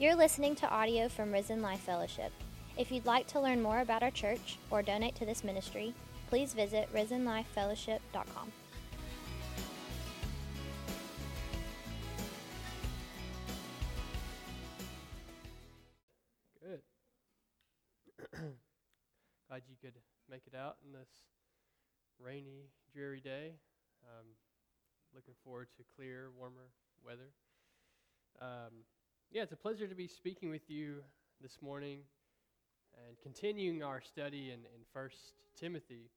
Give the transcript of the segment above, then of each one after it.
You're listening to audio from Risen Life Fellowship. If you'd like to learn more about our church or donate to this ministry, please visit risenlifefellowship.com. Good. Glad you could make it out in this rainy, dreary day. Um, looking forward to clear, warmer weather. Um, yeah, it's a pleasure to be speaking with you this morning and continuing our study in, in 1 Timothy.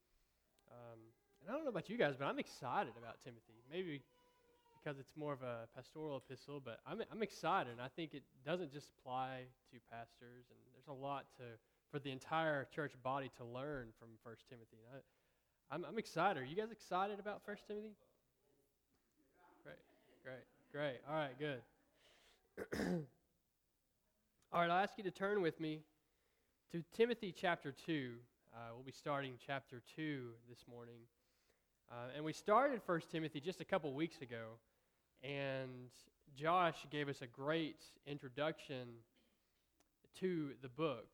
Um, and I don't know about you guys, but I'm excited about Timothy. Maybe because it's more of a pastoral epistle, but I'm, I'm excited. And I think it doesn't just apply to pastors, and there's a lot to for the entire church body to learn from 1 Timothy. And I, I'm, I'm excited. Are you guys excited about 1 Timothy? Great, great, great. All right, good. All right, I'll ask you to turn with me to Timothy chapter 2. Uh, we'll be starting chapter 2 this morning. Uh, and we started 1 Timothy just a couple weeks ago, and Josh gave us a great introduction to the book.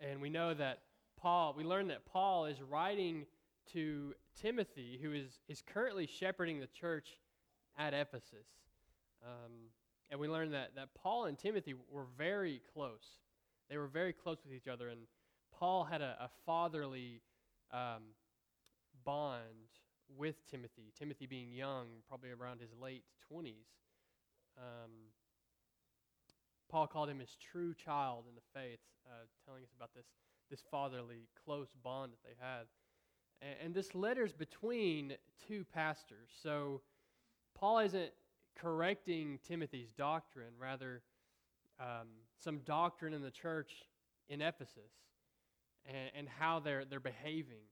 And we know that Paul, we learned that Paul is writing to Timothy, who is, is currently shepherding the church at Ephesus. Um, and we learned that, that Paul and Timothy were very close. They were very close with each other, and Paul had a, a fatherly um, bond with Timothy. Timothy being young, probably around his late 20s. Um, Paul called him his true child in the faith, uh, telling us about this, this fatherly, close bond that they had. And, and this letter's between two pastors. So Paul isn't correcting Timothy's doctrine, rather, um, some doctrine in the church in Ephesus and, and how they're, they're behaving.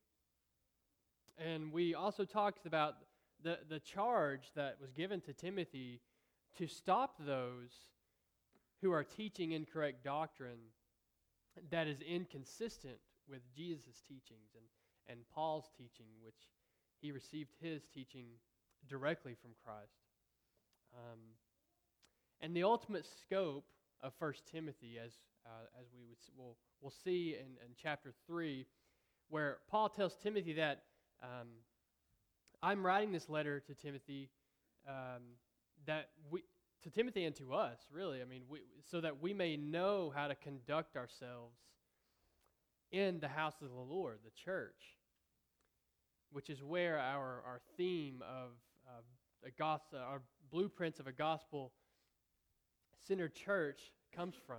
And we also talked about the, the charge that was given to Timothy to stop those who are teaching incorrect doctrine that is inconsistent with Jesus' teachings and, and Paul's teaching, which he received his teaching directly from Christ. Um, and the ultimate scope of 1 Timothy, as, uh, as we would, will we'll see in, in chapter 3, where Paul tells Timothy that um, I'm writing this letter to Timothy um, that we, to Timothy and to us, really. I mean, we, so that we may know how to conduct ourselves in the house of the Lord, the church, which is where our, our theme of, of the gospel, our blueprints of a gospel centered church comes from.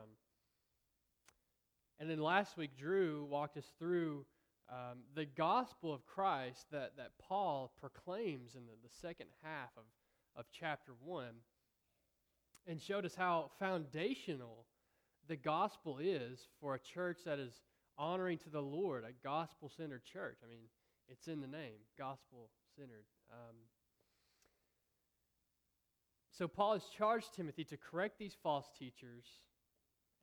And then last week, Drew walked us through um, the gospel of Christ that, that Paul proclaims in the, the second half of, of chapter 1 and showed us how foundational the gospel is for a church that is honoring to the Lord, a gospel centered church. I mean, it's in the name, gospel centered. Um, so Paul has charged Timothy to correct these false teachers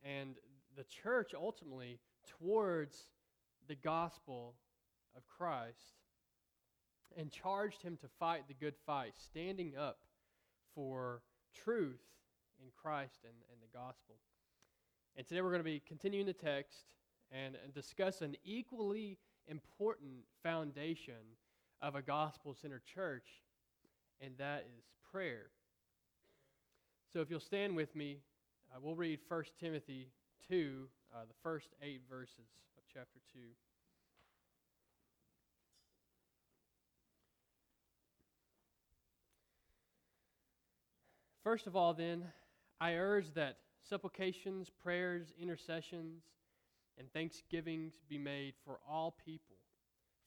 and the church ultimately towards the gospel of Christ and charged him to fight the good fight, standing up for truth in Christ and, and the gospel. And today we're going to be continuing the text and, and discuss an equally important foundation of a gospel centered church, and that is prayer. So if you'll stand with me, uh, we'll read 1 Timothy 2, uh, the first eight verses of chapter 2. First of all, then, I urge that supplications, prayers, intercessions, and thanksgivings be made for all people,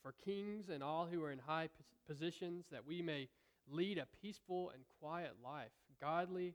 for kings and all who are in high positions, that we may lead a peaceful and quiet life, godly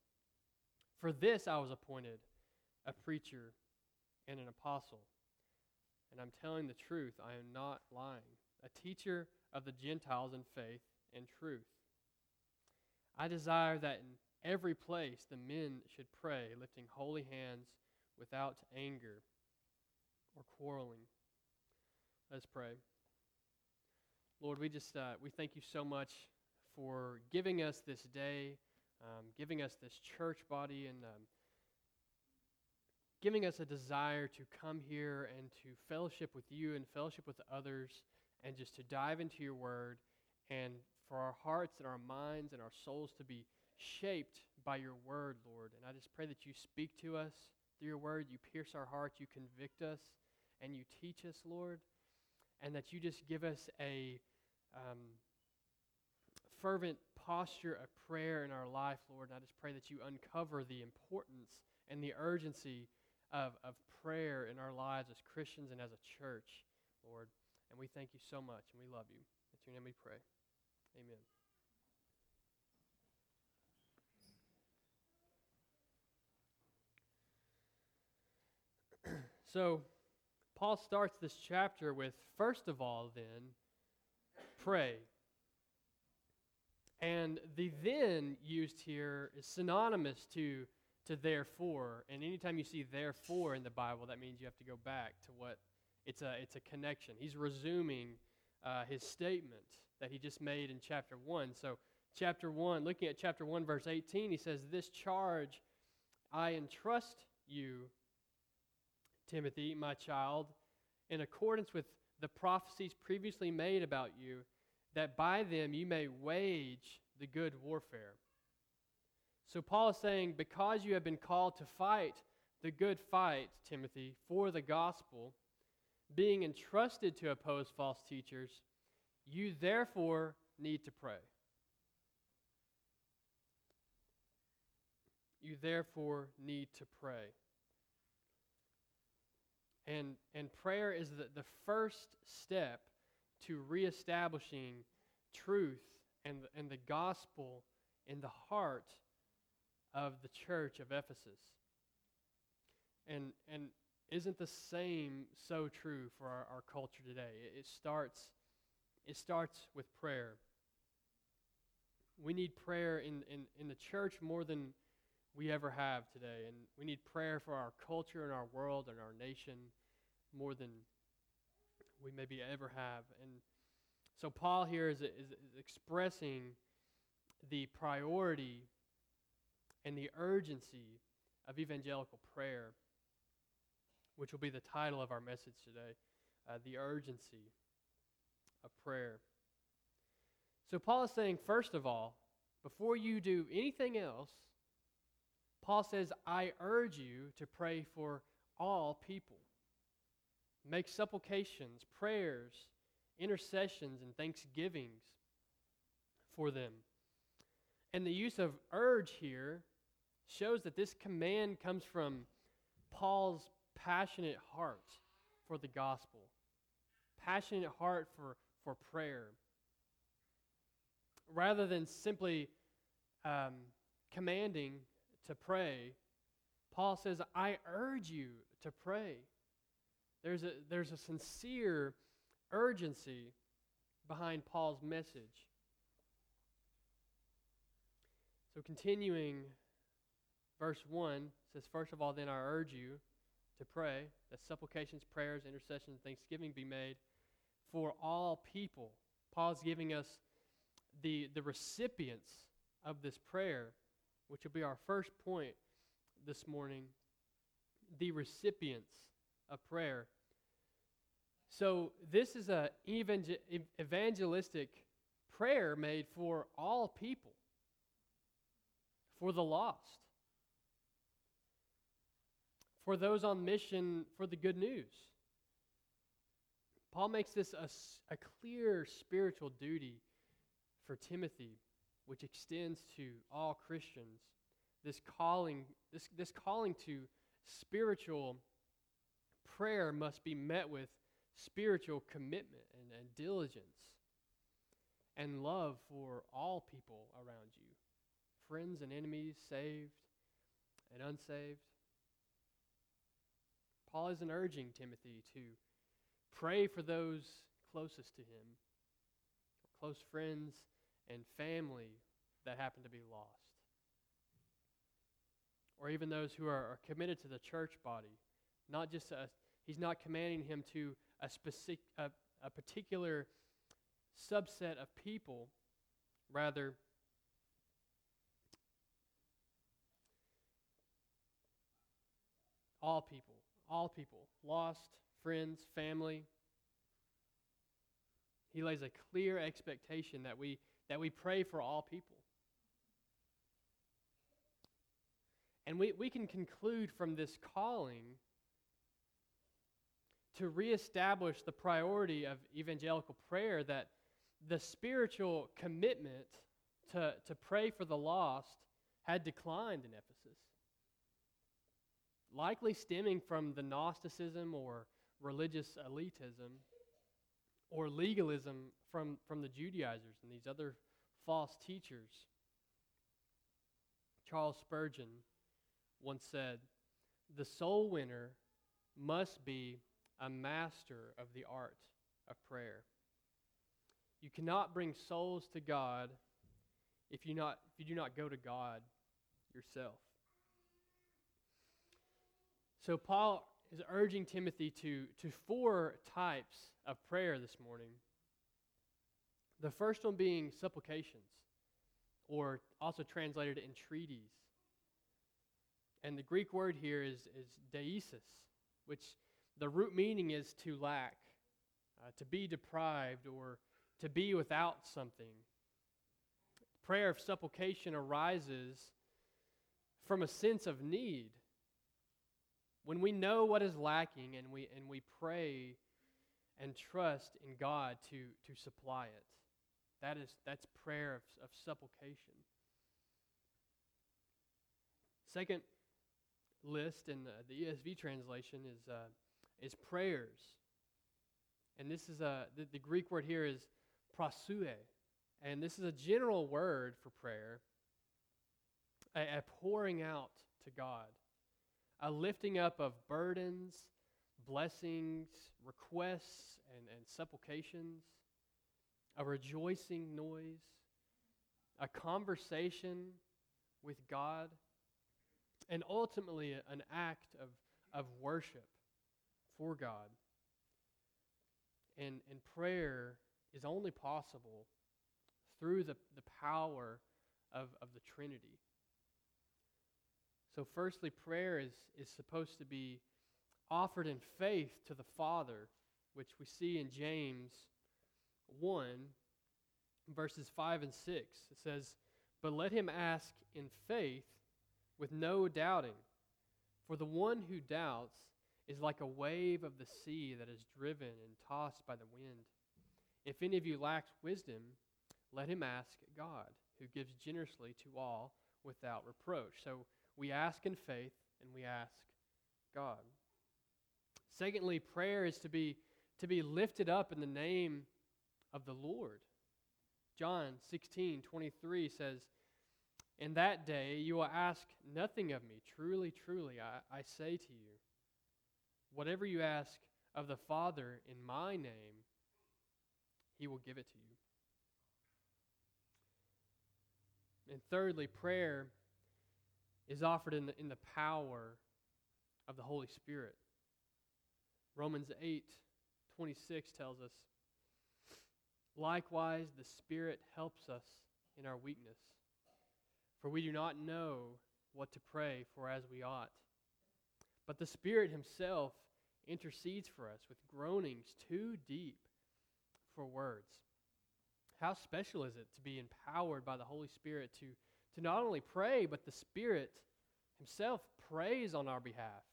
For this I was appointed, a preacher and an apostle. And I'm telling the truth, I am not lying. A teacher of the Gentiles in faith and truth. I desire that in every place the men should pray, lifting holy hands without anger or quarreling. Let's pray. Lord, we just uh, we thank you so much for giving us this day, um, giving us this church body, and um, giving us a desire to come here and to fellowship with you and fellowship with others, and just to dive into your word, and for our hearts and our minds and our souls to be shaped by your word, Lord. And I just pray that you speak to us through your word, you pierce our hearts, you convict us, and you teach us, Lord, and that you just give us a um, fervent posture of prayer in our life, Lord. And I just pray that you uncover the importance and the urgency of, of prayer in our lives as Christians and as a church, Lord. And we thank you so much, and we love you. In your name we pray. Amen. so, Paul starts this chapter with first of all, then, pray. And the then used here is synonymous to, to therefore. And anytime you see therefore in the Bible, that means you have to go back to what it's a, it's a connection. He's resuming uh, his statement that he just made in chapter 1. So, chapter 1, looking at chapter 1, verse 18, he says, This charge I entrust you, Timothy, my child, in accordance with the prophecies previously made about you that by them you may wage the good warfare. So Paul is saying, because you have been called to fight the good fight, Timothy, for the gospel, being entrusted to oppose false teachers, you therefore need to pray. You therefore need to pray. And, and prayer is the, the first step to reestablishing truth and, and the gospel in the heart of the church of Ephesus. And, and isn't the same so true for our, our culture today? It, it, starts, it starts with prayer. We need prayer in, in, in the church more than we ever have today. And we need prayer for our culture and our world and our nation more than we maybe ever have. And so Paul here is, is, is expressing the priority and the urgency of evangelical prayer, which will be the title of our message today uh, the urgency of prayer. So, Paul is saying, first of all, before you do anything else, Paul says, I urge you to pray for all people. Make supplications, prayers, intercessions, and thanksgivings for them. And the use of urge here shows that this command comes from Paul's passionate heart for the gospel, passionate heart for, for prayer. Rather than simply um, commanding to pray, Paul says, I urge you to pray. There's a, there's a sincere urgency behind Paul's message. So, continuing, verse 1 says, First of all, then I urge you to pray that supplications, prayers, intercession, thanksgiving be made for all people. Paul's giving us the, the recipients of this prayer, which will be our first point this morning. The recipients of prayer. So, this is an evangelistic prayer made for all people, for the lost, for those on mission for the good news. Paul makes this a, a clear spiritual duty for Timothy, which extends to all Christians. This calling, this, this calling to spiritual prayer must be met with spiritual commitment and, and diligence and love for all people around you friends and enemies, saved and unsaved. Paul isn't urging Timothy to pray for those closest to him, close friends and family that happen to be lost, or even those who are, are committed to the church body. Not just a, he's not commanding him to a specific, a, a particular subset of people, rather. All people, all people, lost, friends, family. He lays a clear expectation that we, that we pray for all people. And we, we can conclude from this calling to reestablish the priority of evangelical prayer that the spiritual commitment to, to pray for the lost had declined in Ephesus. Likely stemming from the Gnosticism or religious elitism or legalism from, from the Judaizers and these other false teachers. Charles Spurgeon once said, The soul winner must be a master of the art of prayer. You cannot bring souls to God if you, not, if you do not go to God yourself. So, Paul is urging Timothy to, to four types of prayer this morning. The first one being supplications, or also translated entreaties. And the Greek word here is, is deesis, which the root meaning is to lack, uh, to be deprived, or to be without something. Prayer of supplication arises from a sense of need. When we know what is lacking and we, and we pray and trust in God to, to supply it, that is, that's prayer of, of supplication. Second list in the, the ESV translation is, uh, is prayers. And this is a, the, the Greek word here is proseuche. And this is a general word for prayer, a, a pouring out to God, a lifting up of burdens, blessings, requests, and, and supplications, a rejoicing noise, a conversation with God, and ultimately an act of, of worship for God. And, and prayer is only possible through the, the power of, of the Trinity. So, firstly, prayer is, is supposed to be offered in faith to the Father, which we see in James 1, verses 5 and 6. It says, But let him ask in faith with no doubting. For the one who doubts is like a wave of the sea that is driven and tossed by the wind. If any of you lacks wisdom, let him ask God, who gives generously to all without reproach. So we ask in faith and we ask God. Secondly, prayer is to be, to be lifted up in the name of the Lord. John 16, 23 says, In that day you will ask nothing of me. Truly, truly, I, I say to you, whatever you ask of the Father in my name, he will give it to you. And thirdly, prayer is offered in the, in the power of the Holy Spirit. Romans 8 26 tells us, Likewise, the Spirit helps us in our weakness, for we do not know what to pray for as we ought. But the Spirit Himself intercedes for us with groanings too deep for words. How special is it to be empowered by the Holy Spirit to, to not only pray, but the Spirit Himself prays on our behalf,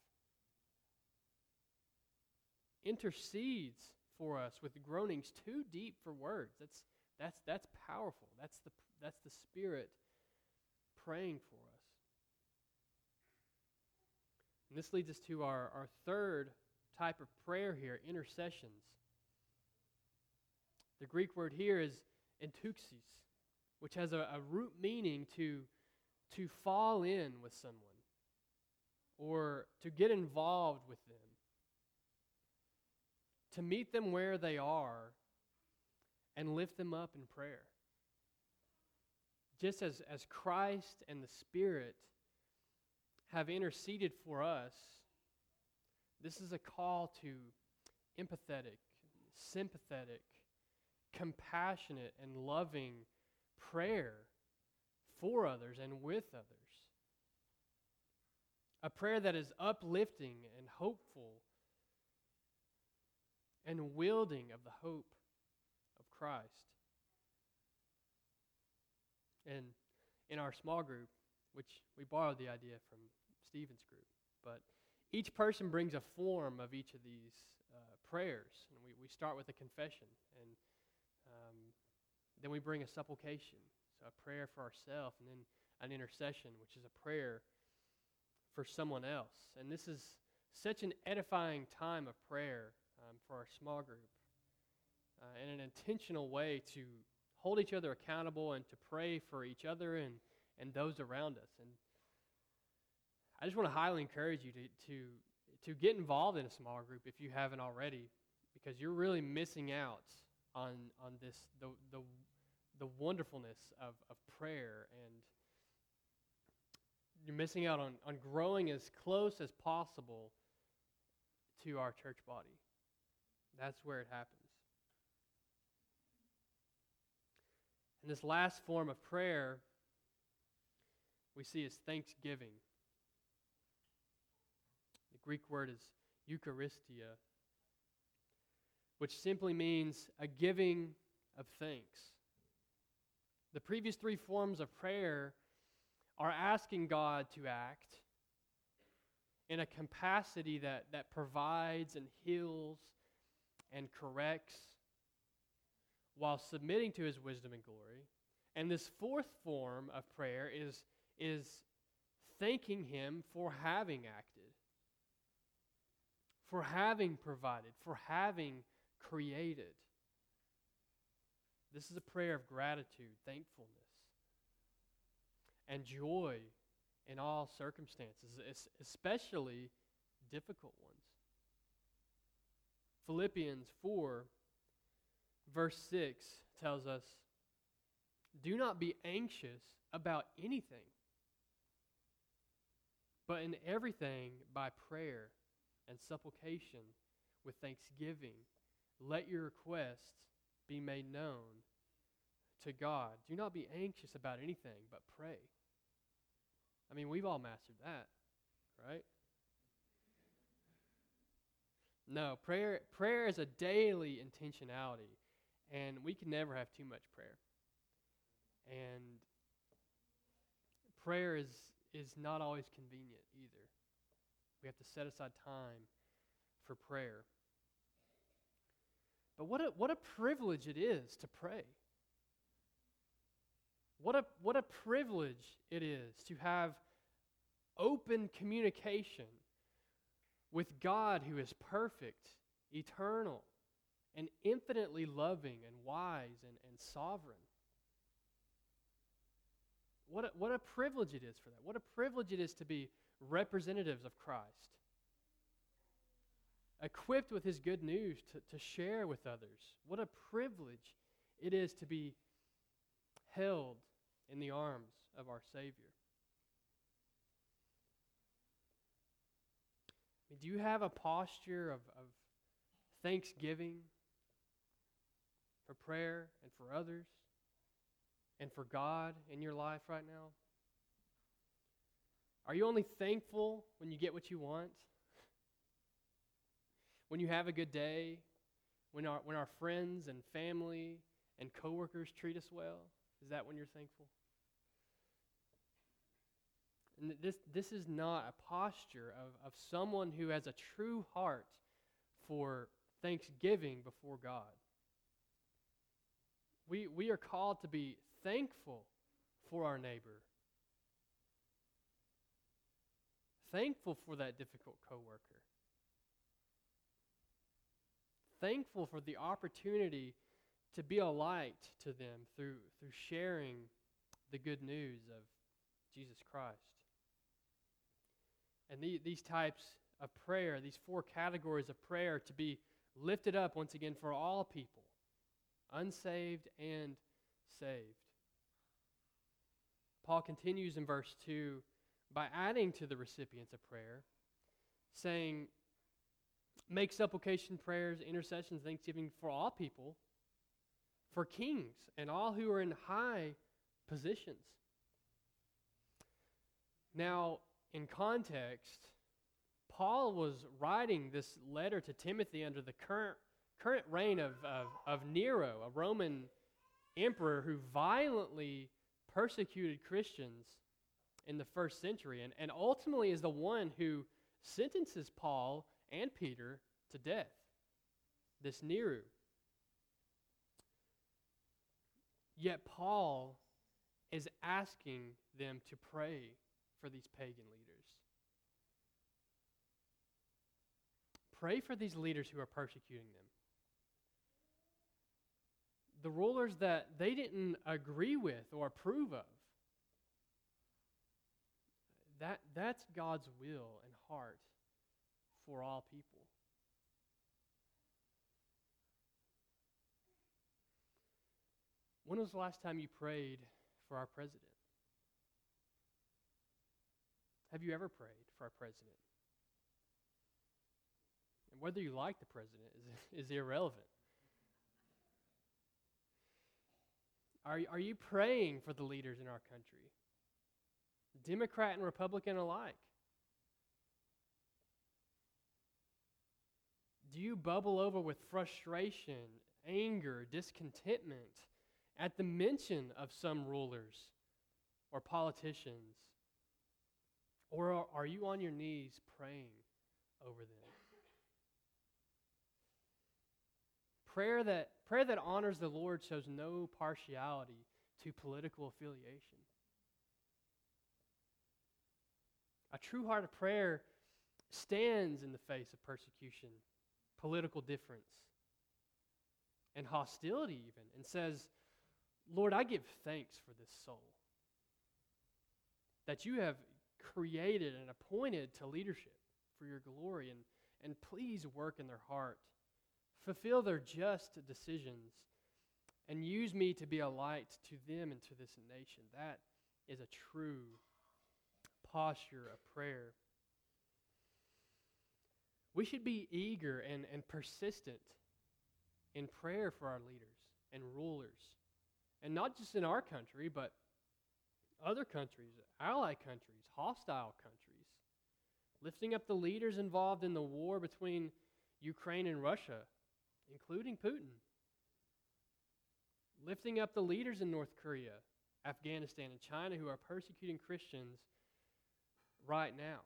intercedes for us with groanings too deep for words. That's, that's, that's powerful. That's the, that's the Spirit praying for us. And this leads us to our, our third type of prayer here intercessions. The Greek word here is enteuxis, which has a, a root meaning to, to fall in with someone or to get involved with them. to meet them where they are and lift them up in prayer. Just as, as Christ and the Spirit have interceded for us, this is a call to empathetic, sympathetic, compassionate, and loving prayer for others and with others. A prayer that is uplifting and hopeful and wielding of the hope of Christ. And in our small group, which we borrowed the idea from Stephen's group, but each person brings a form of each of these uh, prayers. And we, we start with a confession, and um, then we bring a supplication, so a prayer for ourselves, and then an intercession, which is a prayer for someone else. And this is such an edifying time of prayer um, for our small group uh, in an intentional way to hold each other accountable and to pray for each other and, and those around us. And I just want to highly encourage you to, to, to get involved in a small group if you haven't already, because you're really missing out on, on this, the, the, the wonderfulness of, of prayer and you're missing out on, on growing as close as possible to our church body. That's where it happens. And this last form of prayer we see is thanksgiving. Greek word is Eucharistia, which simply means a giving of thanks. The previous three forms of prayer are asking God to act in a capacity that, that provides and heals and corrects while submitting to his wisdom and glory. And this fourth form of prayer is, is thanking him for having acted, for having provided, for having created. This is a prayer of gratitude, thankfulness, and joy in all circumstances, especially difficult ones. Philippians 4, verse 6 tells us Do not be anxious about anything, but in everything by prayer and supplication with thanksgiving, let your requests be made known to God. Do not be anxious about anything, but pray. I mean, we've all mastered that, right? No, prayer prayer is a daily intentionality, and we can never have too much prayer. And prayer is is not always convenient either. We have to set aside time for prayer. But what a, what a privilege it is to pray. What a, what a privilege it is to have open communication with God who is perfect, eternal, and infinitely loving and wise and, and sovereign. What a, what a privilege it is for that. What a privilege it is to be representatives of Christ, equipped with his good news to, to share with others. What a privilege it is to be held in the arms of our Savior. Do you have a posture of, of thanksgiving for prayer and for others and for God in your life right now? Are you only thankful when you get what you want? When you have a good day? When our, when our friends and family and coworkers treat us well? Is that when you're thankful? And this, this is not a posture of, of someone who has a true heart for thanksgiving before God. We, we are called to be thankful for our neighbor, thankful for that difficult coworker, thankful for the opportunity to be a light to them through, through sharing the good news of Jesus Christ. And the, these types of prayer, these four categories of prayer, to be lifted up once again for all people, unsaved and saved. Paul continues in verse 2 by adding to the recipients of prayer, saying, Make supplication prayers, intercessions, thanksgiving for all people, for kings, and all who are in high positions. Now, in context, Paul was writing this letter to Timothy under the current, current reign of, of, of Nero, a Roman emperor who violently persecuted Christians in the first century and, and ultimately is the one who sentences Paul and Peter to death. This Nero. Yet Paul is asking them to pray for these pagan leaders. Pray for these leaders who are persecuting them. The rulers that they didn't agree with or approve of. That, that's God's will and heart for all people. When was the last time you prayed for our president? Have you ever prayed for our president? And whether you like the president is, is irrelevant. Are, are you praying for the leaders in our country? Democrat and Republican alike. Do you bubble over with frustration, anger, discontentment at the mention of some rulers or politicians? Or are you on your knees praying over them? Prayer that, prayer that honors the Lord shows no partiality to political affiliation. A true heart of prayer stands in the face of persecution, political difference, and hostility, even, and says, Lord, I give thanks for this soul. That you have created and appointed to leadership for your glory, and, and please work in their heart. Fulfill their just decisions, and use me to be a light to them and to this nation. That is a true posture of prayer. We should be eager and, and persistent in prayer for our leaders and rulers. And not just in our country, but other countries, ally countries, hostile countries. Lifting up the leaders involved in the war between Ukraine and Russia, including Putin. Lifting up the leaders in North Korea, Afghanistan, and China who are persecuting Christians right now.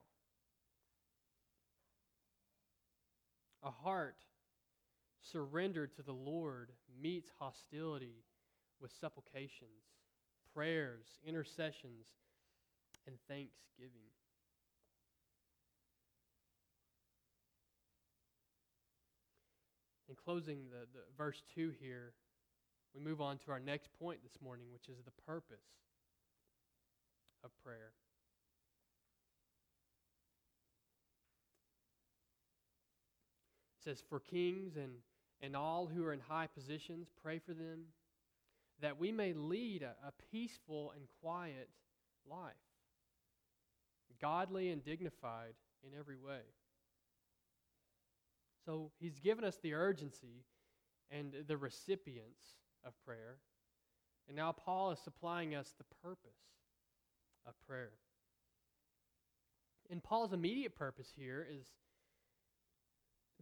A heart surrendered to the Lord meets hostility with supplications, prayers, intercessions, and thanksgiving. In closing the, the verse 2 here, we move on to our next point this morning, which is the purpose of prayer. Says, For kings and, and all who are in high positions, pray for them, that we may lead a, a peaceful and quiet life, godly and dignified in every way. So he's given us the urgency and the recipients of prayer. And now Paul is supplying us the purpose of prayer. And Paul's immediate purpose here is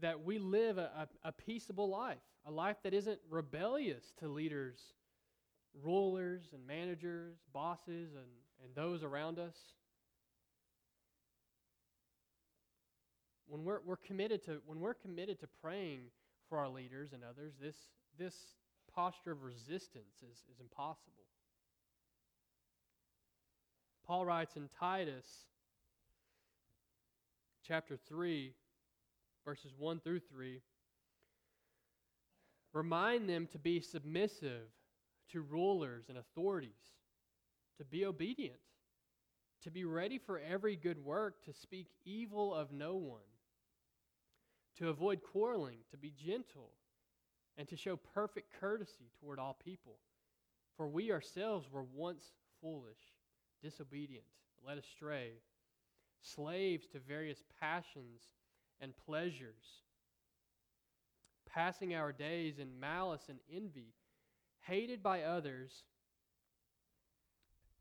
that we live a, a, a, peaceable life, a life that isn't rebellious to leaders, rulers, and managers, bosses, and, and those around us. When we're, we're committed to when we're committed to praying for our leaders and others, this this posture of resistance is, is impossible. Paul writes in Titus chapter 3 verses 1 through 3. Remind them to be submissive to rulers and authorities, to be obedient, to be ready for every good work, to speak evil of no one, to avoid quarreling, to be gentle, and to show perfect courtesy toward all people. For we ourselves were once foolish, disobedient, led astray, slaves to various passions and pleasures, passing our days in malice and envy, hated by others,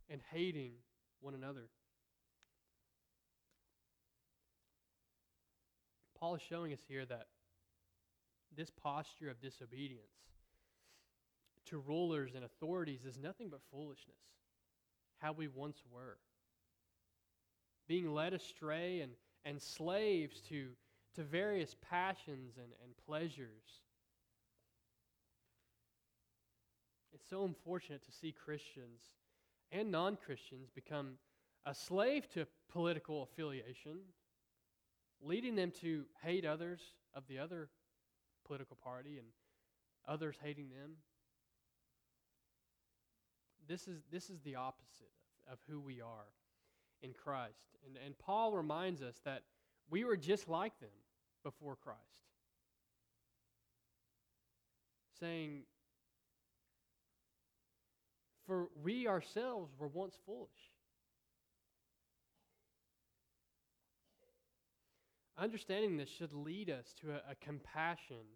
and hating one another. Paul is showing us here that this posture of disobedience to rulers and authorities is nothing but foolishness, how we once were. Being led astray and, and slaves to, to various passions and, and pleasures. It's so unfortunate to see Christians and non Christians become a slave to political affiliation, leading them to hate others of the other political party and others hating them. This is, this is the opposite of, of who we are in Christ. And, and Paul reminds us that we were just like them before Christ, saying, For we ourselves were once foolish. Understanding this should lead us to a, a, compassion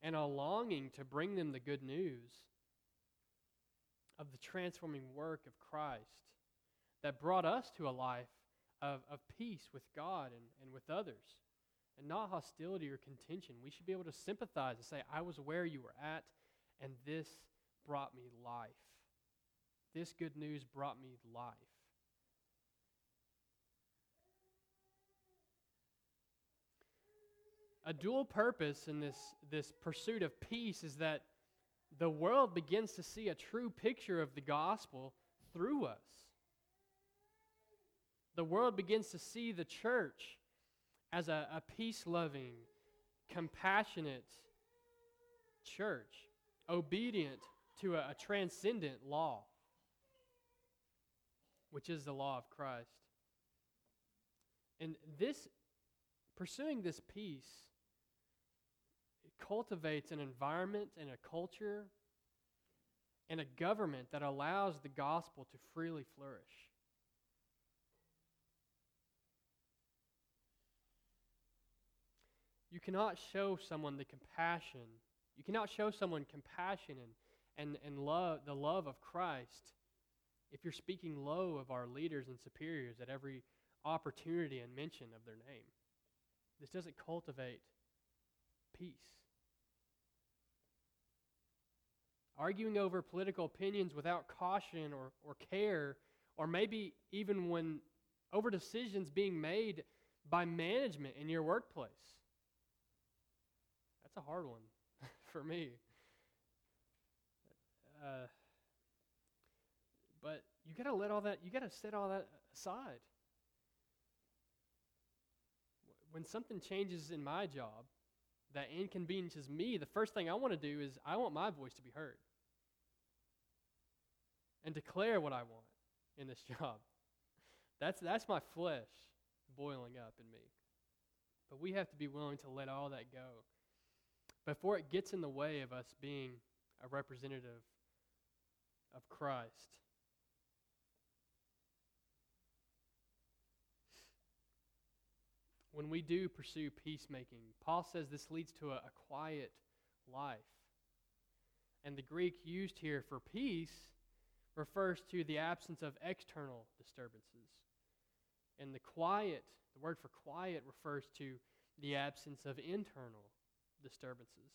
and a longing to bring them the good news of the transforming work of Christ that brought us to a life of, of peace with God and, and with others, and not hostility or contention. We should be able to sympathize and say, I was where you were at, and this brought me life. This good news brought me life. a dual purpose in this, this pursuit of peace is that the world begins to see a true picture of the gospel through us. The world begins to see the church as a, a peace loving, compassionate church, obedient to a, a transcendent law, which is the law of Christ. And this, pursuing this peace, cultivates an environment and a culture and a government that allows the gospel to freely flourish. You cannot show someone the compassion. You cannot show someone compassion and, and, and love, the love of Christ if you're speaking low of our leaders and superiors at every opportunity and mention of their name. This doesn't cultivate peace. arguing over political opinions without caution or, or care, or maybe even when over decisions being made by management in your workplace. That's a hard one for me. Uh, but you got to let all that, you got to set all that aside. When something changes in my job that inconveniences me, the first thing I want to do is I want my voice to be heard and declare what I want in this job. That's, that's my flesh boiling up in me. But we have to be willing to let all that go before it gets in the way of us being a representative of Christ. When we do pursue peacemaking, Paul says this leads to a, a quiet life. And the Greek used here for peace refers to the absence of external disturbances. And the quiet, the word for quiet refers to the absence of internal disturbances.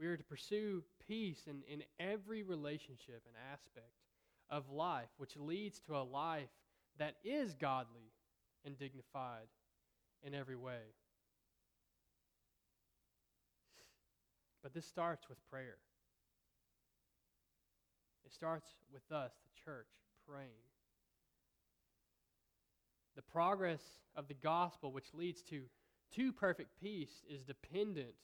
We are to pursue peace in, in every relationship and aspect of life, which leads to a life that is godly and dignified in every way. But this starts with prayer. It starts with us, the church, praying. The progress of the gospel, which leads to, True perfect peace is dependent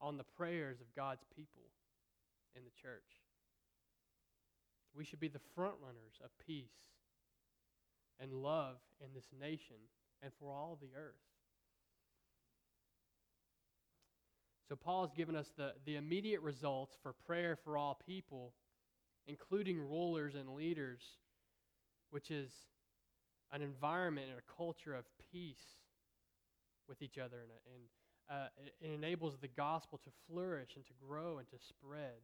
on the prayers of God's people in the church. We should be the front runners of peace and love in this nation and for all the earth. So, Paul has given us the, the immediate results for prayer for all people, including rulers and leaders, which is an environment and a culture of peace with each other, and, and uh, it, it enables the gospel to flourish and to grow and to spread.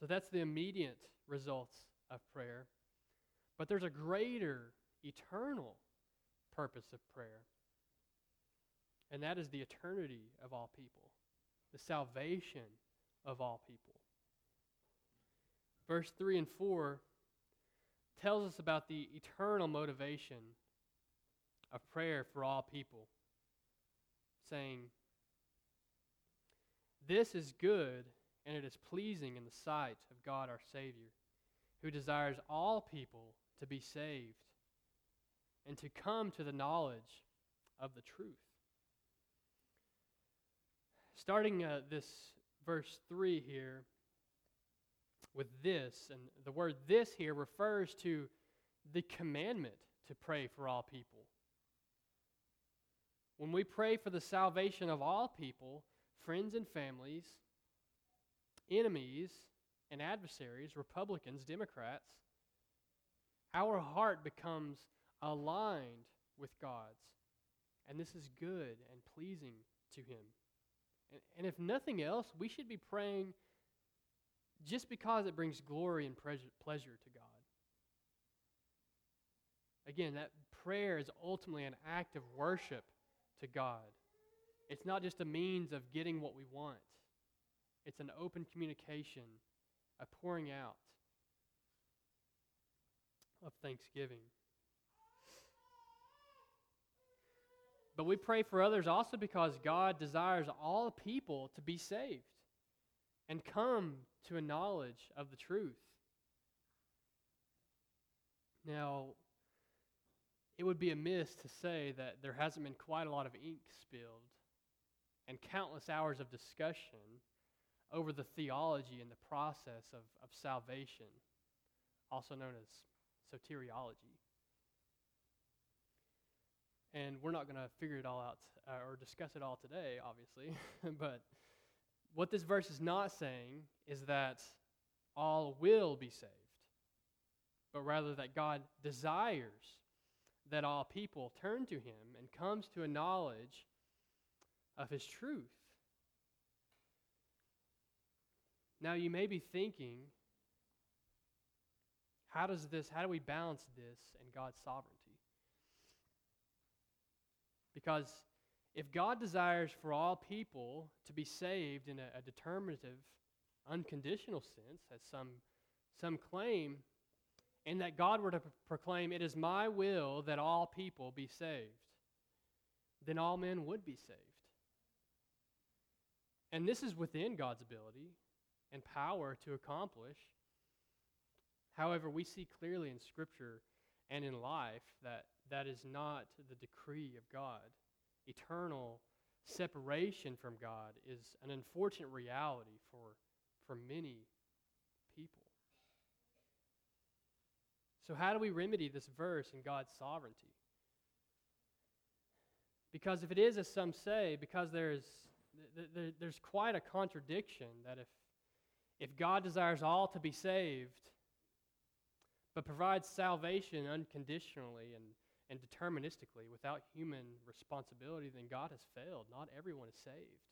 So that's the immediate results of prayer. But there's a greater, eternal purpose of prayer. And that is the eternity of all people, the salvation of all people. Verse 3 and 4 tells us about the eternal motivation of prayer for all people, saying, This is good and it is pleasing in the sight of God our Savior, who desires all people to be saved and to come to the knowledge of the truth. Starting uh, this verse 3 here with this, and the word this here refers to the commandment to pray for all people. When we pray for the salvation of all people, friends and families, enemies and adversaries, Republicans, Democrats, our heart becomes aligned with God's. And this is good and pleasing to Him. And, and if nothing else, we should be praying just because it brings glory and pleasure to God. Again, that prayer is ultimately an act of worship to God. It's not just a means of getting what we want, it's an open communication, a pouring out of thanksgiving. But we pray for others also because God desires all people to be saved and come to a knowledge of the truth. Now, it would be amiss to say that there hasn't been quite a lot of ink spilled and countless hours of discussion over the theology and the process of, of salvation, also known as soteriology. And we're not going to figure it all out uh, or discuss it all today, obviously. but what this verse is not saying is that all will be saved, but rather that God desires that all people turn to him and comes to a knowledge of his truth. Now you may be thinking, how does this, how do we balance this and God's sovereignty? Because if God desires for all people to be saved in a, a determinative, unconditional sense, as some, some claim, and that God were to pro- proclaim, It is my will that all people be saved, then all men would be saved. And this is within God's ability and power to accomplish. However, we see clearly in Scripture and in life that that is not the decree of God. Eternal separation from God is an unfortunate reality for, for many people. So, how do we remedy this verse in God's sovereignty? Because if it is, as some say, because there's, there's quite a contradiction that if, if God desires all to be saved, but provides salvation unconditionally and, and deterministically without human responsibility, then God has failed. Not everyone is saved.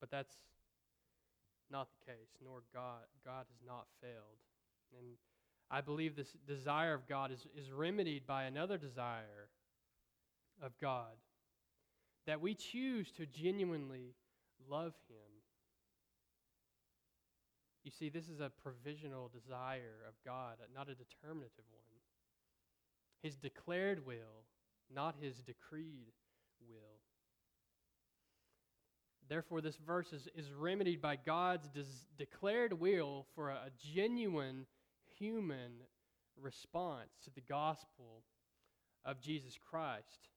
But that's not the case, nor God. God has not failed. And I believe this desire of God is, is remedied by another desire of God that we choose to genuinely love Him. You see, this is a provisional desire of God, not a determinative one. His declared will, not His decreed will. Therefore, this verse is, is remedied by God's des- declared will for a, a genuine human response to the gospel of Jesus Christ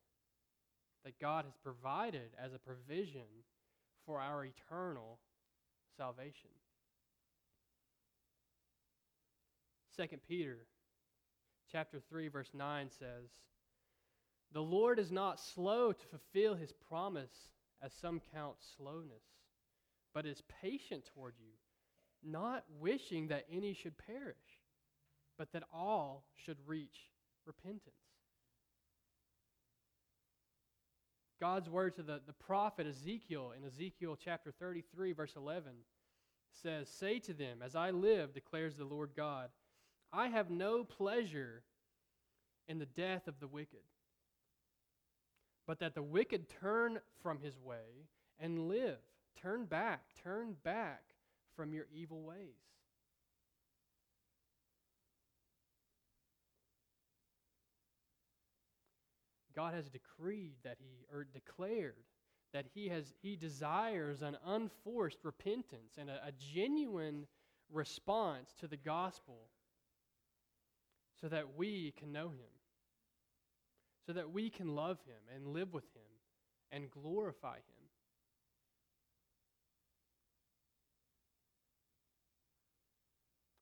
that God has provided as a provision for our eternal salvation. 2 Peter chapter 3 verse 9 says, The Lord is not slow to fulfill his promise, as some count slowness, but is patient toward you, not wishing that any should perish, but that all should reach repentance. God's word to the, the prophet Ezekiel in Ezekiel chapter 33, verse 11 says, Say to them, As I live, declares the Lord God, I have no pleasure in the death of the wicked, but that the wicked turn from his way and live. Turn back, turn back from your evil ways. God has decreed that he, or declared that he has he desires an unforced repentance and a, a genuine response to the gospel so that we can know him so that we can love him and live with him and glorify him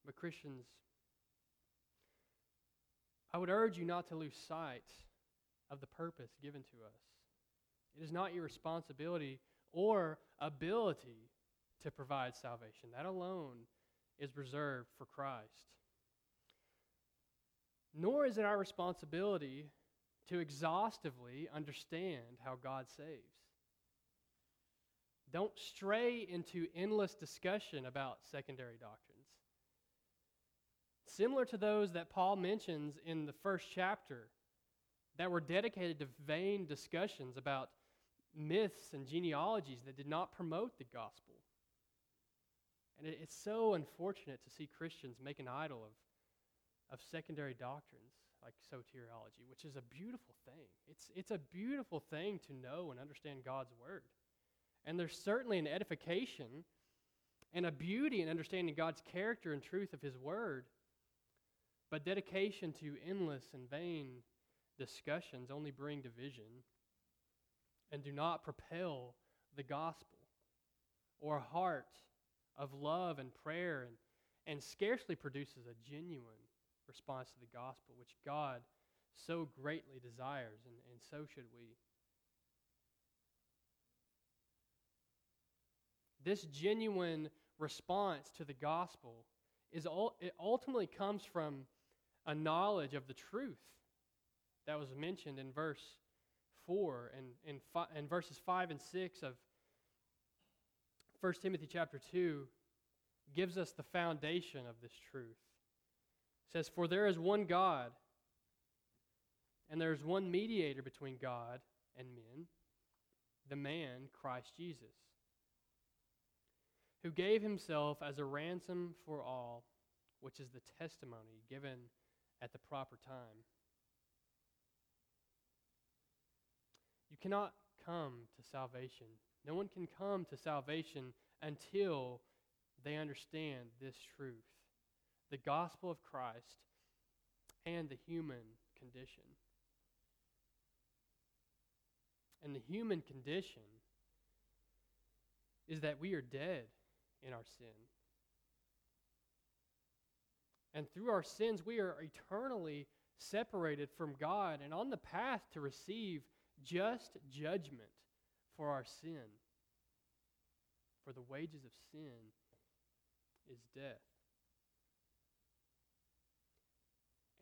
but christians i would urge you not to lose sight of the purpose given to us it is not your responsibility or ability to provide salvation. That alone is reserved for Christ. Nor is it our responsibility to exhaustively understand how God saves. Don't stray into endless discussion about secondary doctrines. Similar to those that Paul mentions in the first chapter, that were dedicated to vain discussions about myths and genealogies that did not promote the gospel. And it's so unfortunate to see Christians make an idol of, of secondary doctrines like soteriology, which is a beautiful thing. It's, it's a beautiful thing to know and understand God's word. And there's certainly an edification and a beauty in understanding God's character and truth of his word. But dedication to endless and vain discussions only bring division and do not propel the gospel or heart of love and prayer and, and scarcely produces a genuine response to the gospel, which God so greatly desires, and, and so should we. This genuine response to the gospel is all, it ultimately comes from a knowledge of the truth that was mentioned in verse 4 and, and, fi- and verses 5 and 6 of 1 Timothy chapter 2 gives us the foundation of this truth. Says, For there is one God, and there is one mediator between God and men, the man Christ Jesus, who gave himself as a ransom for all, which is the testimony given at the proper time. You cannot come to salvation. No one can come to salvation until they understand this truth the gospel of Christ and the human condition. And the human condition is that we are dead in our sin. And through our sins, we are eternally separated from God and on the path to receive just judgment for our sin. For the wages of sin is death.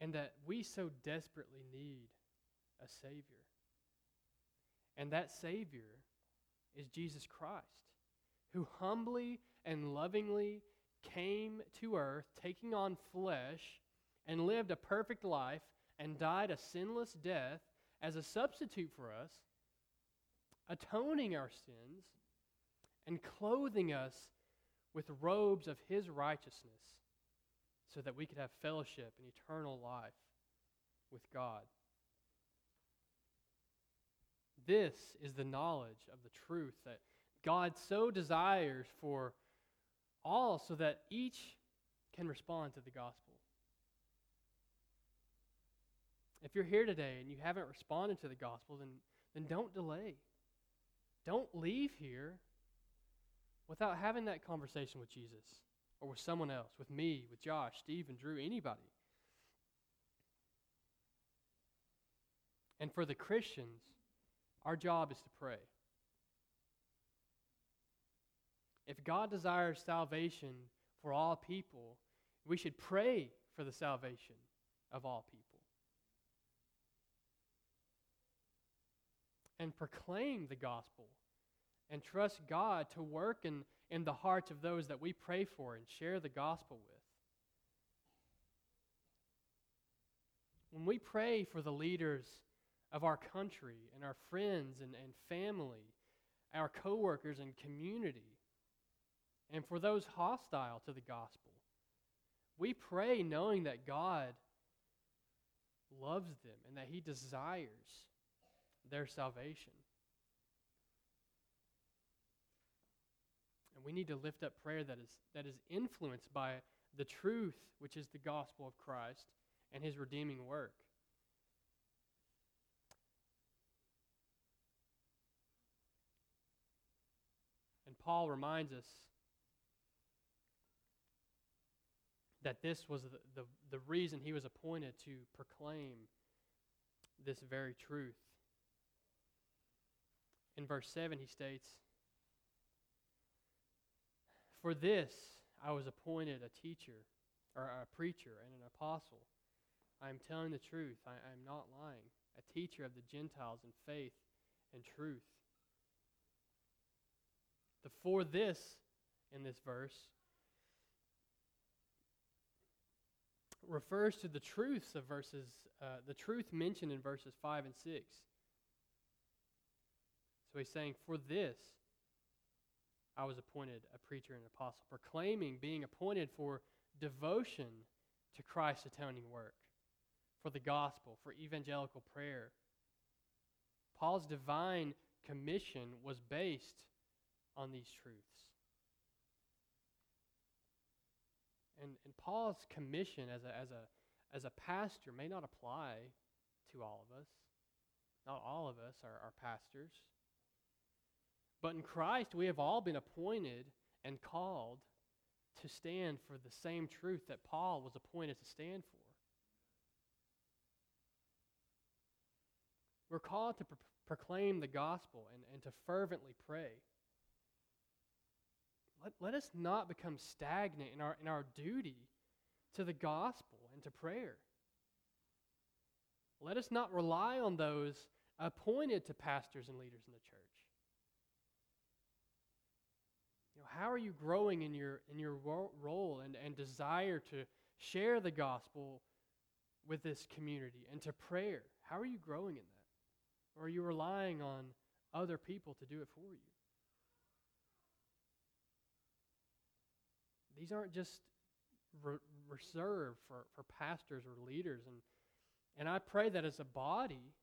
And that we so desperately need a Savior. And that Savior is Jesus Christ, who humbly and lovingly came to earth, taking on flesh, and lived a perfect life and died a sinless death as a substitute for us, atoning our sins, and clothing us with robes of his righteousness so that we could have fellowship and eternal life with God. This is the knowledge of the truth that God so desires for all so that each can respond to the gospel. If you're here today and you haven't responded to the gospel, then, then don't delay. Don't leave here without having that conversation with Jesus or with someone else, with me, with Josh, Steve, and Drew, anybody. And for the Christians, our job is to pray. If God desires salvation for all people, we should pray for the salvation of all people. And proclaim the gospel and trust God to work in, in the hearts of those that we pray for and share the gospel with. When we pray for the leaders of our country and our friends and, and family, our coworkers and community, and for those hostile to the gospel, we pray knowing that God loves them and that He desires their salvation. And we need to lift up prayer that is, that is influenced by the truth, which is the gospel of Christ and his redeeming work. And Paul reminds us that this was the, the, the, reason he was appointed to proclaim this very truth. In verse 7, he states, For this I was appointed a teacher, or a preacher, and an apostle. I am telling the truth. I, I am not lying. A teacher of the Gentiles in faith and truth. The for this in this verse refers to the truths of verses, uh, the truth mentioned in verses 5 and 6. So he's saying, For this I was appointed a preacher and apostle, proclaiming being appointed for devotion to Christ's atoning work for the gospel, for evangelical prayer. Paul's divine commission was based on these truths. And, and Paul's commission as a, as, a, as a pastor may not apply to all of us. Not all of us are, are pastors. But in Christ, we have all been appointed and called to stand for the same truth that Paul was appointed to stand for. We're called to pro- proclaim the gospel and, and to fervently pray. Let, let us not become stagnant in our, in our duty to the gospel and to prayer. Let us not rely on those appointed to pastors and leaders in the church. You know, how are you growing in your, in your role and, and desire to share the gospel with this community and to prayer? How are you growing in that? Or are you relying on other people to do it for you? These aren't just re- reserved for, for pastors or leaders. And, and I pray that as a body,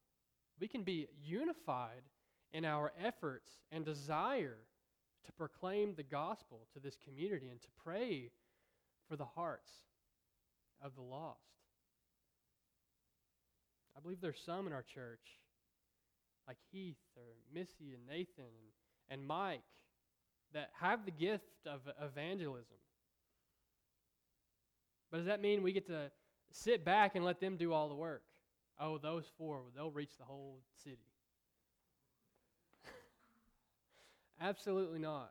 we can be unified in our efforts and desire to proclaim the gospel to this community and to pray for the hearts of the lost. I believe there's some in our church like Heath or Missy and Nathan and, and Mike that have the gift of evangelism. But does that mean we get to sit back and let them do all the work? Oh, those four, they'll reach the whole city. Absolutely not.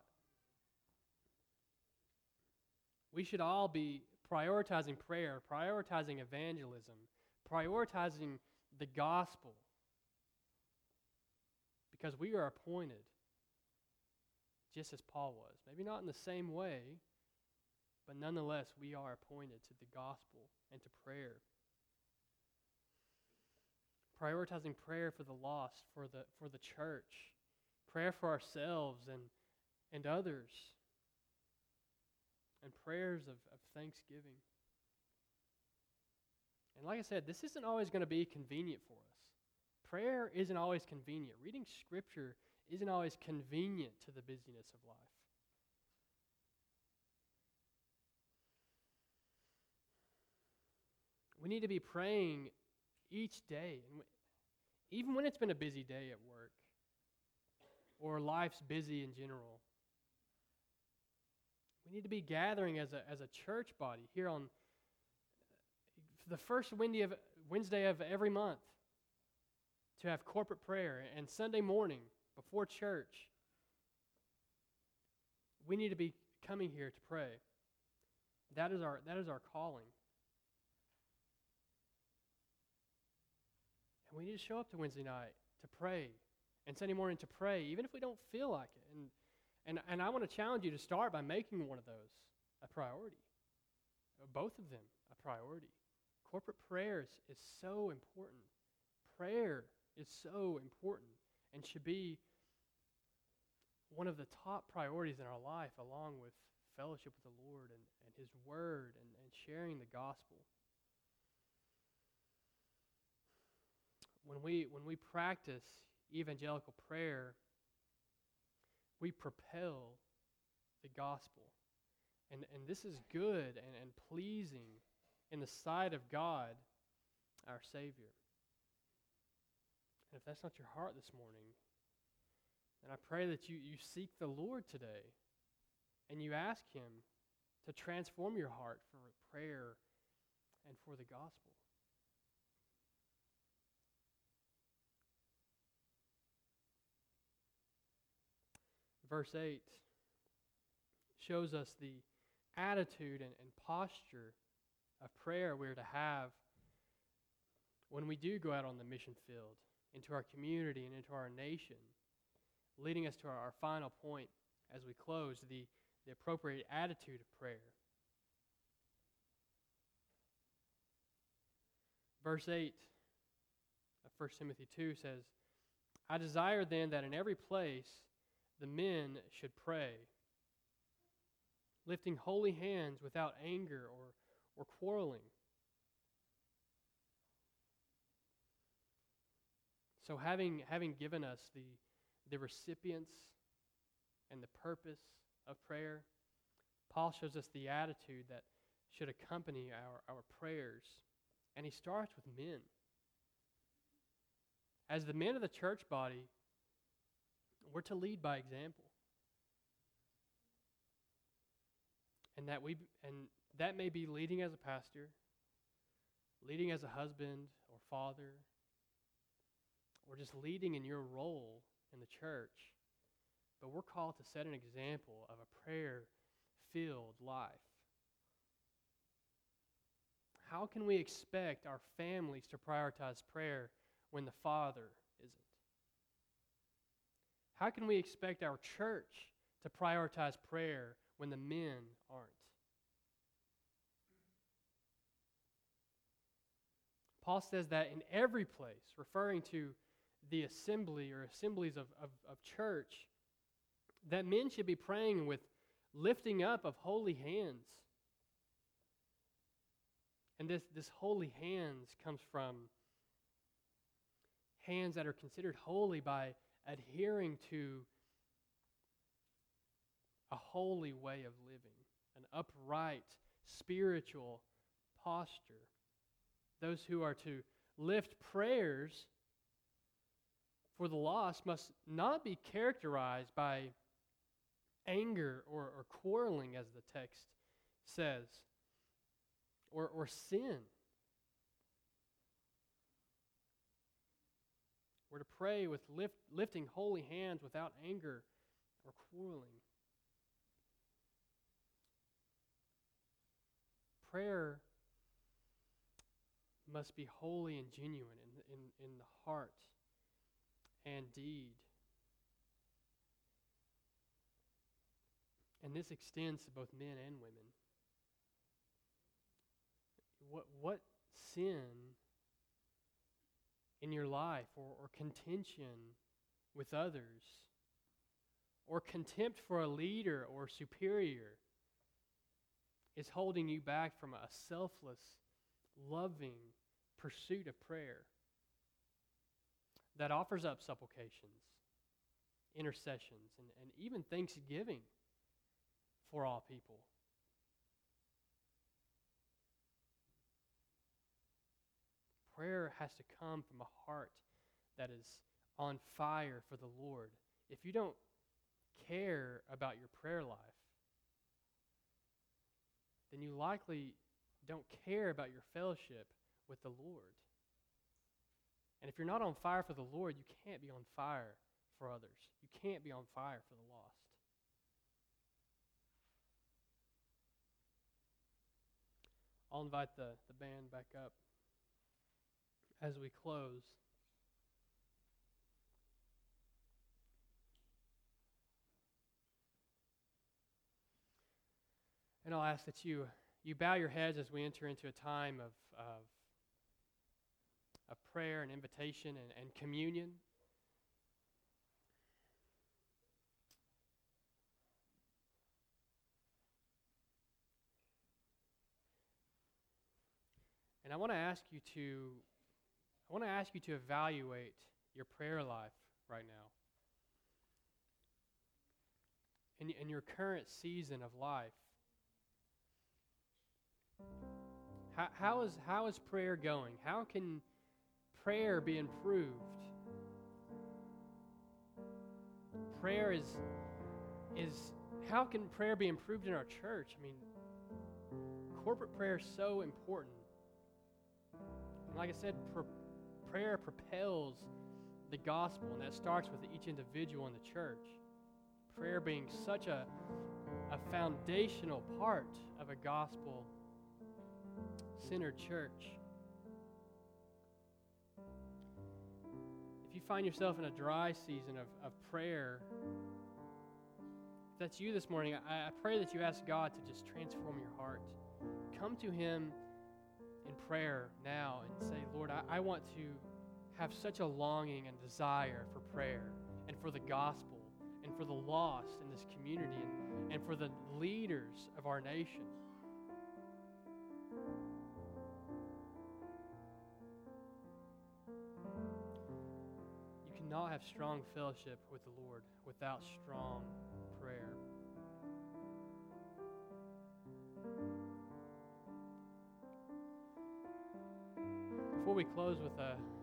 We should all be prioritizing prayer, prioritizing evangelism, prioritizing the gospel because we are appointed just as Paul was. Maybe not in the same way, but nonetheless, we are appointed to the gospel and to prayer. Prioritizing prayer for the lost, for the, for the church, prayer for ourselves and, and others, and prayers of, of thanksgiving. And like I said, this isn't always going to be convenient for us. Prayer isn't always convenient. Reading Scripture isn't always convenient to the busyness of life. We need to be praying each day, and even when it's been a busy day at work or life's busy in general. We need to be gathering as a, as a church body here on the first Wednesday of, every month to have corporate prayer and Sunday morning before church. We need to be coming here to pray. That is our, that is our calling. And we need to show up to Wednesday night to pray and Sunday morning to pray, even if we don't feel like it. And, and, and I want to challenge you to start by making one of those a priority, both of them a priority. Corporate prayer is, is so important. Prayer is so important and should be one of the top priorities in our life, along with fellowship with the Lord and, and His Word and, and sharing the gospel. When we, when we practice evangelical prayer, we propel the gospel. And, and this is good and, and pleasing in the sight of God, our Savior. And if that's not your heart this morning, then I pray that you, you seek the Lord today and you ask Him to transform your heart for prayer and for the gospel. Verse 8 shows us the attitude and, and posture of prayer we're to have when we do go out on the mission field, into our community and into our nation, leading us to our, our final point as we close the, the appropriate attitude of prayer. Verse 8 of 1 Timothy 2 says, I desire then that in every place the men should pray, lifting holy hands without anger or, or quarreling. So, having, having given us the, the recipients and the purpose of prayer, Paul shows us the attitude that should accompany our, our prayers. And he starts with men. As the men of the church body, we're to lead by example. And that we and that may be leading as a pastor, leading as a husband or father, or just leading in your role in the church. But we're called to set an example of a prayer filled life. How can we expect our families to prioritize prayer when the Father? How can we expect our church to prioritize prayer when the men aren't? Paul says that in every place, referring to the assembly or assemblies of, of, of church, that men should be praying with lifting up of holy hands. And this, this holy hands comes from hands that are considered holy by adhering to a holy way of living, an upright spiritual posture. Those who are to lift prayers for the lost must not be characterized by anger or, or quarreling, as the text says, or, or sin. We're to pray with lift, lifting holy hands without anger or quarreling. Prayer must be holy and genuine in, in, in the heart and deed. And this extends to both men and women. What, what sin in your life or, or contention with others or contempt for a leader or superior is holding you back from a selfless, loving pursuit of prayer that offers up supplications, intercessions, and, and even thanksgiving for all people. Prayer has to come from a heart that is on fire for the Lord. If you don't care about your prayer life, then you likely don't care about your fellowship with the Lord. And if you're not on fire for the Lord, you can't be on fire for others. You can't be on fire for the lost. I'll invite the, the band back up as we close. And I'll ask that you, you bow your heads as we enter into a time of, of, of prayer and invitation and, and communion. And I want to ask you to I want to ask you to evaluate your prayer life right now. In, in your current season of life. How, how, is, how is prayer going? How can prayer be improved? Prayer is, is how can prayer be improved in our church? I mean, corporate prayer is so important. And like I said, prayer propels the gospel, and that starts with each individual in the church. Prayer being such a, a foundational part of a gospel centered church. If you find yourself in a dry season of, of prayer, if that's you this morning, I, I pray that you ask God to just transform your heart. Come to Him in prayer now and say, Lord, I, I want to have such a longing and desire for prayer and for the gospel and for the lost in this community and, and for the leaders of our nation. You cannot have strong fellowship with the Lord without strong prayer. Before we close with a, a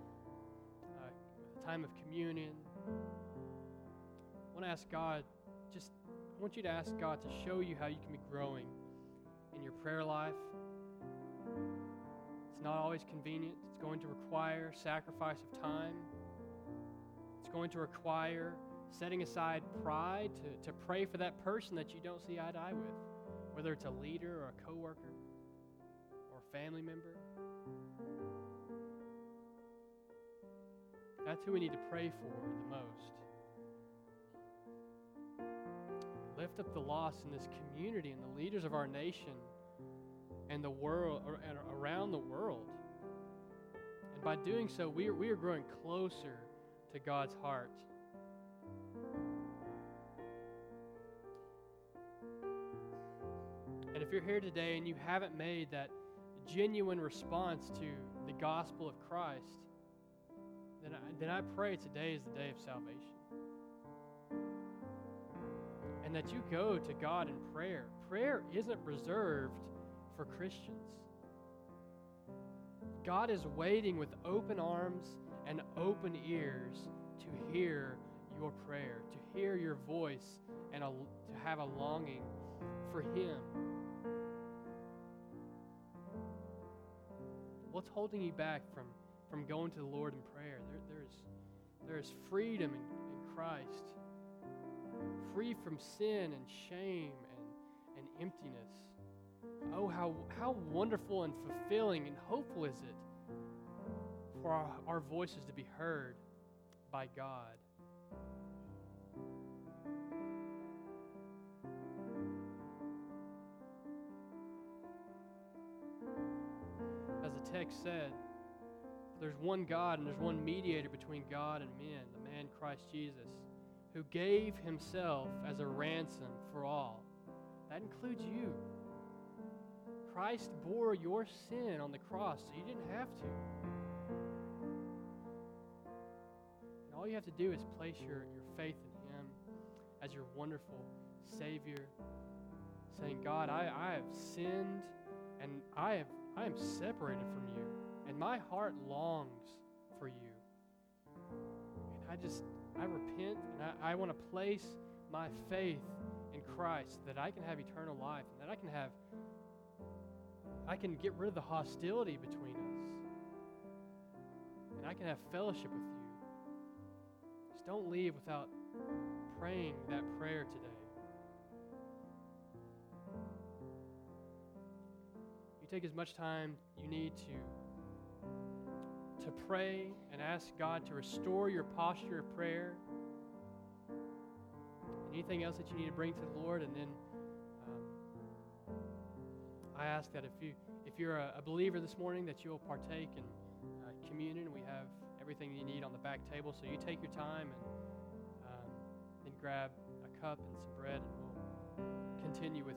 time of communion, I want to ask God, just, I want you to ask God to show you how you can be growing in your prayer life. It's not always convenient, it's going to require sacrifice of time, it's going to require setting aside pride to, to pray for that person that you don't see eye to eye with, whether it's a leader or a coworker or a family member. That's who we need to pray for the most. Lift up the lost in this community and the leaders of our nation and the world and around the world. And by doing so, we are, we are growing closer to God's heart. And if you're here today and you haven't made that genuine response to the gospel of Christ, then I, then I pray today is the day of salvation. And that you go to God in prayer. Prayer isn't reserved for Christians. God is waiting with open arms and open ears to hear your prayer, to hear your voice, and a, to have a longing for Him. What's holding you back from, from going to the Lord in prayer? There, there's, there's freedom in, in Christ, free from sin and shame and, and emptiness. Oh, how, how wonderful and fulfilling and hopeful is it for our, our voices to be heard by God. As the text said, there's one God and there's one mediator between God and men, the man Christ Jesus, who gave himself as a ransom for all. That includes you. Christ bore your sin on the cross, so you didn't have to. And all you have to do is place your, your faith in Him as your wonderful Savior, saying, God, I, I have sinned and I, have, I am separated from you, and my heart longs for you. And I just, I repent and I, I want to place my faith in Christ that I can have eternal life and that I can have I can get rid of the hostility between us. and I can have fellowship with you. Just don't leave without praying that prayer today. You take as much time you need to to pray and ask God to restore your posture of prayer. Anything else that you need to bring to the Lord, and then um, I ask that if you if you're a, a believer this morning, that you'll partake in uh, communion. We have everything you need on the back table, so you take your time and um, then grab a cup and some bread, and we'll continue with